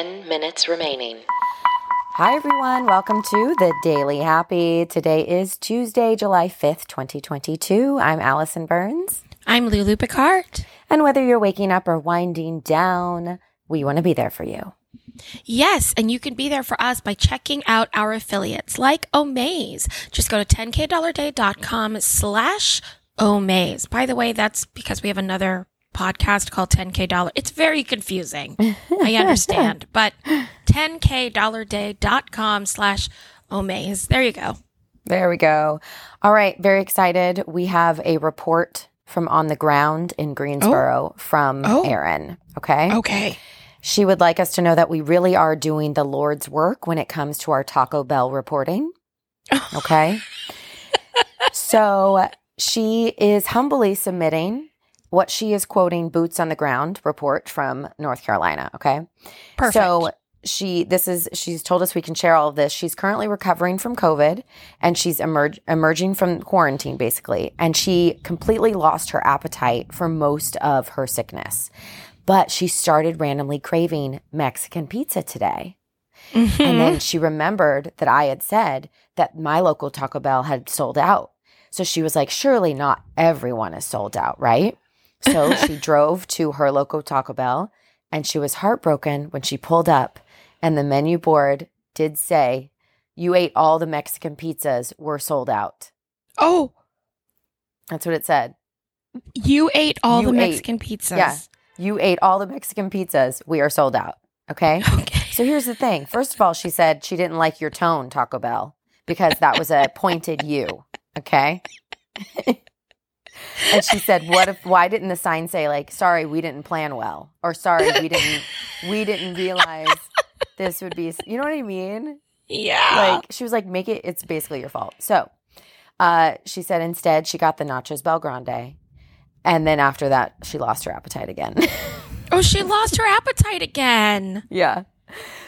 10 minutes remaining. Hi, everyone. Welcome to the Daily Happy. Today is Tuesday, July 5th, 2022. I'm Allison Burns. I'm Lulu Picard. And whether you're waking up or winding down, we want to be there for you. Yes, and you can be there for us by checking out our affiliates like Omaze. Just go to 10kdollarday.com slash Omaze. By the way, that's because we have another podcast called 10k dollar. It's very confusing. I understand, but 10kdollarday.com slash Omaze. There you go. There we go. All right. Very excited. We have a report from on the ground in Greensboro oh. from Oh. Erin. Okay. Okay. She would like us to know that we really are doing the Lord's work when it comes to our Taco Bell reporting. Okay. so she is humbly submitting what she is quoting boots on the ground report from North Carolina. Okay. Perfect. So she this is she's told us we can share all of this. She's currently recovering from COVID and she's emerg- emerging from quarantine basically and she completely lost her appetite for most of her sickness. But she started randomly craving Mexican pizza today. Mhm. And then she remembered that I had said that my local Taco Bell had sold out. So she was like, surely not everyone is sold out, right? So she drove to her local Taco Bell and she was heartbroken when she pulled up and the menu board did say, You ate all the Mexican pizzas, were sold out. oh, That's what it said. you ate all You the ate. Mexican pizzas. Yeah. You ate all the Mexican pizzas, we are sold out. Okay. Okay. So here's the thing. First of all, she said she didn't like your tone, Taco Bell, because that was a pointed you. Okay. and she said, "What if? Why didn't the sign say like, sorry, we didn't plan well, or sorry, we didn't, we didn't realize this would be, you know what I mean? Yeah. Like she was like, make it. It's basically your fault. So, uh, she said instead she got the nachos BellGrande, and then after that she lost her appetite again. oh, she lost her appetite again. yeah.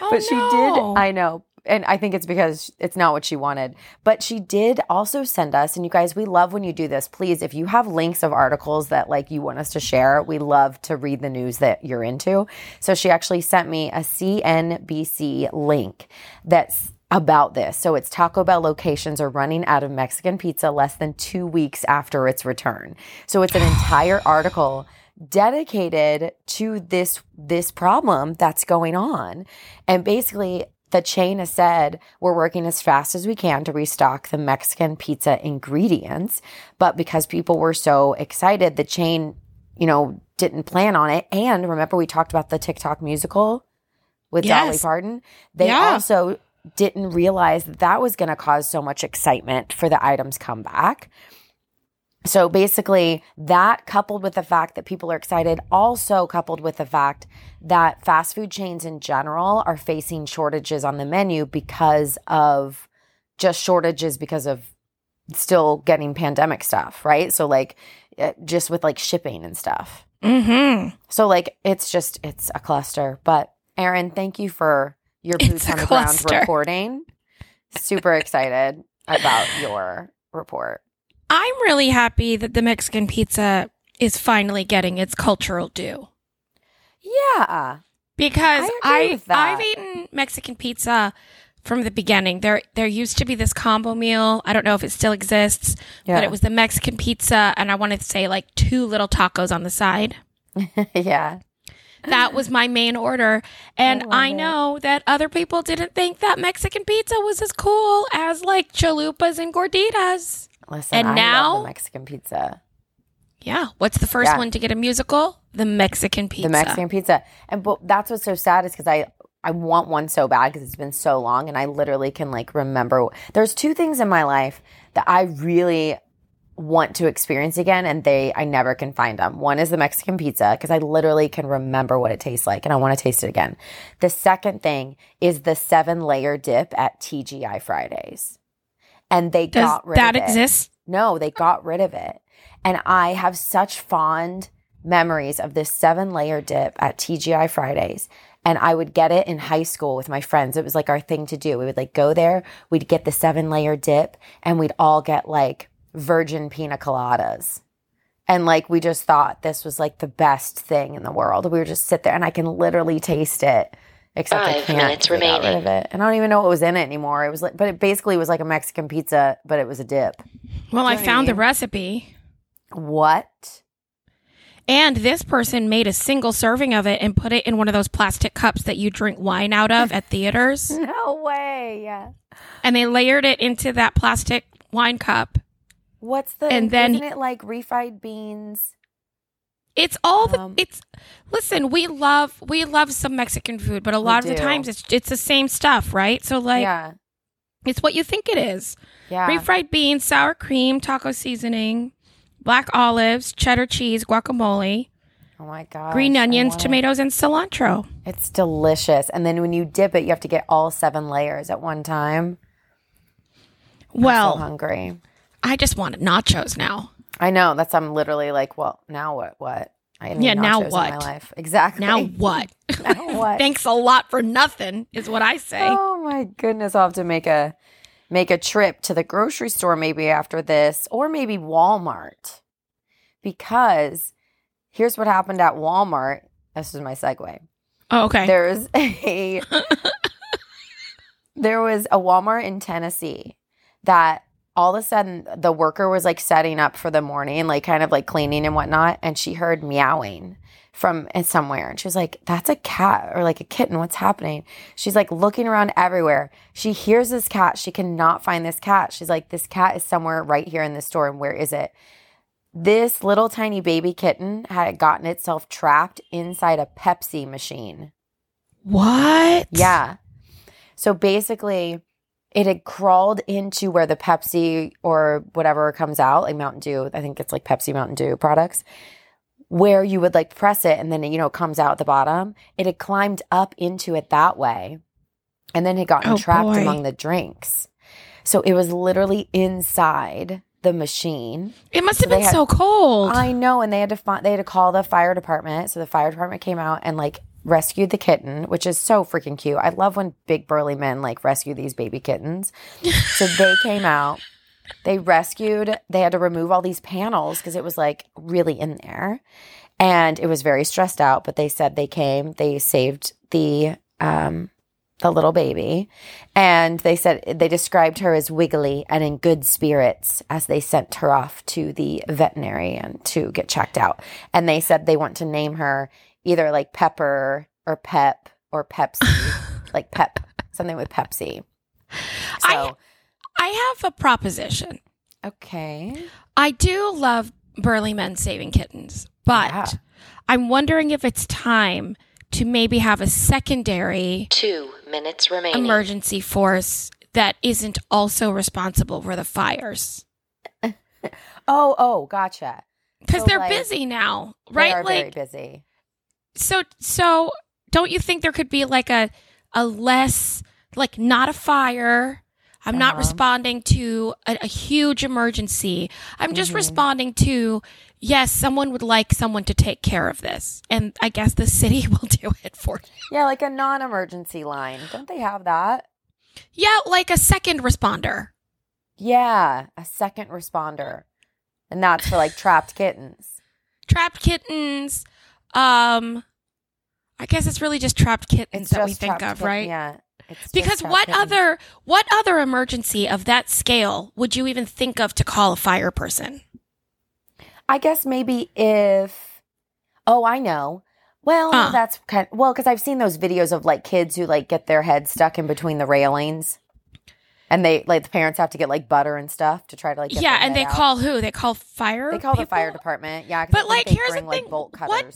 Oh, but she no. did i know and i think it's because it's not what she wanted but she did also send us and you guys we love when you do this please if you have links of articles that like you want us to share we love to read the news that you're into so she actually sent me a cnbc link that's about this. So it's Taco Bell locations are running out of Mexican pizza less than 2 weeks after its return. So it's an entire article dedicated to this this problem that's going on. And basically the chain has said we're working as fast as we can to restock the Mexican pizza ingredients, but because people were so excited, the chain, you know, didn't plan on it. And remember we talked about the TikTok musical with Dolly Parton? They Yeah. also didn't realize that that was going to cause so much excitement for the items come back. So basically, that coupled with the fact that people are excited, also coupled with the fact that fast food chains in general are facing shortages on the menu because of just shortages because of still getting pandemic stuff, right? So, like, eh, just with like shipping and stuff. Mm-hmm. So, like, it's just, it's a cluster. But, Aaron, thank you for your boots on the ground reporting. Super excited about your report. I'm really happy that the Mexican pizza is finally getting its cultural due. Yeah. Because I I, I've eaten Mexican pizza from the beginning. There there used to be this combo meal. I don't know if it still exists, Yeah. but it was the Mexican pizza and I wanted to say like two little tacos on the side. yeah. That was my main order. And I, it. know that other people didn't think that Mexican pizza was as cool as like chalupas and gorditas. Listen, And I now- the Mexican pizza. Yeah. What's the first Yeah. one to get a musical? The Mexican pizza. The Mexican pizza. And but that's what's so sad is because I I want one so bad because it's been so long and I literally can like remember. There's two things in my life that I really want to experience again and they I never can find them. One is the Mexican pizza because I literally can remember what it tastes like and I want to taste it again. The second thing is the seven layer dip at TGI Fridays. And they Does got rid that of it. exist? No, they got rid of it. And I have such fond memories of this seven layer dip at TGI Fridays. And I would get it in high school with my friends. It was like our thing to do. We would like go there, we'd get the seven layer dip, and we'd all get like virgin pina coladas. And like we just thought this was like the best thing in the world. We would just sit there and I can literally taste it Except I can't. minutes got rid of it. And I don't even know what was in it anymore. It was like, but it basically was like a Mexican pizza, but it was a dip. Well, I Do you know what I found the recipe. What? And this person made a single serving of it and put it in one of those plastic cups that you drink wine out of at theaters. No way. Yeah. And they layered it into that plastic wine cup. What's the? And then- isn't it like refried beans? It's all the Um, it's listen, we love we love some Mexican food, but a lot of the times it's it's the same stuff, right? So like yeah. It's what you think it is. Yeah. Refried beans, sour cream, taco seasoning, black olives, cheddar cheese, guacamole, oh my god. green onions, tomatoes, and cilantro. It's delicious. And then when you dip it, you have to get all seven layers at one time. I'm Well, so hungry. I just wanted nachos now. I know. That's I'm literally like, well, now what? What? I Yeah, now what? my life. Exactly. Now what? Now what? Thanks a lot for nothing, is what I say. Oh my goodness! I'll have to make a make a trip to the grocery store maybe after this, or maybe Walmart, because here's what happened at Walmart. This is my segue. Oh, okay. There's a there was a Walmart in Tennessee that all of a sudden the worker was like setting up for the morning, like kind of like cleaning and whatnot, and she heard meowing from uh, somewhere. And she was like that's a cat or like a kitten what's happening? She's like looking around everywhere. She hears this cat. She cannot find this cat. She's like this cat is somewhere right here in the store and where is it? This little tiny baby kitten had gotten itself trapped inside a pepsi machine. What? yeah. So basically, it had crawled into where the Pepsi or whatever comes out, like Mountain Dew. I think it's like Pepsi Mountain Dew products, where you would like press it and then, it, you know, it comes out at the bottom. It had climbed up into it that way and then had gotten Oh, trapped boy. among the drinks. So it was literally inside the machine. It must So have been had- so cold. I know, and they had to find they had to call the fire department. So the fire department came out and like rescued the kitten, which is so freaking cute. I love when big burly men like rescue these baby kittens. so they came out. They rescued. They had to remove all these panels because it was like really in there, and it was very stressed out. But they said they came. They saved the um the little baby, and they said they described her as wiggly and in good spirits as they sent her off to the veterinarian to get checked out. And they said they want to name her either like Pepper or Pep or Pepsi, like Pep, something with Pepsi. So, I- I have a proposition. okay. I do love burly men saving kittens, but Yeah. I'm wondering if it's time to maybe have a secondary Two minutes remaining. emergency force that isn't also responsible for the fires. Oh, oh, gotcha. Because So, they're like, busy now, right? They right? are like very busy. So so don't you think there could be like a a less like not a fire i'm not Uh-huh. responding to a, a huge emergency i'm just Mhm. responding to yes someone would like someone to take care of this and i guess the city will do it for them. Yeah, like a non-emergency line. Don't they have that? yeah like a second responder Yeah, a second responder. And that's for like trapped kittens. trapped kittens um i guess it's really just trapped kittens that we think of right Yeah. It's Because what kittens. other what other emergency of that scale would you even think of to call a fire person? I guess maybe if Oh, I know. Well, Uh. that's kind well cuz I've seen those videos of like kids who like get their heads stuck in between the railings. And they like the parents have to get like butter and stuff to try to like get yeah, and they out. call who? They call fire. They call the fire department. Yeah, But, like, they here's the bring, like thing. bolt cutters. What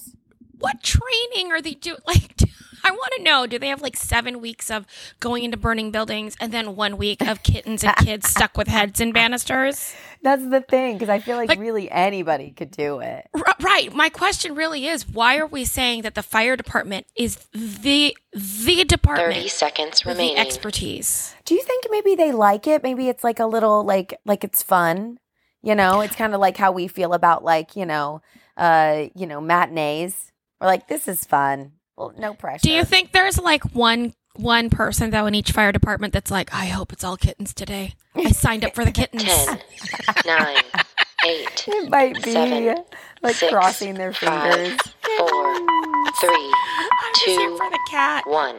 training are they do? Like, do, I want to know. Do they have like seven weeks of going into burning buildings and then one week of kittens and kids stuck with heads in banisters? That's the thing because I feel like, Like- really anybody could do it. R- right. My question really is: Why are we saying that the fire department is the the department 30 seconds with the remaining. expertise? Do you think maybe they like it? Maybe it's like a little like like it's fun. You know, it's kind of like how we feel about like, you know, uh, you know, matinees. We're like, this is fun. Well, no pressure. Do you think there's like one one person though in each fire department that's like, I hope it's all kittens today. I signed up for the kittens. 10, 9, 8, it might be Seven, like six, crossing their fingers. 4, 3, I'm just here Two, for the cat. 1.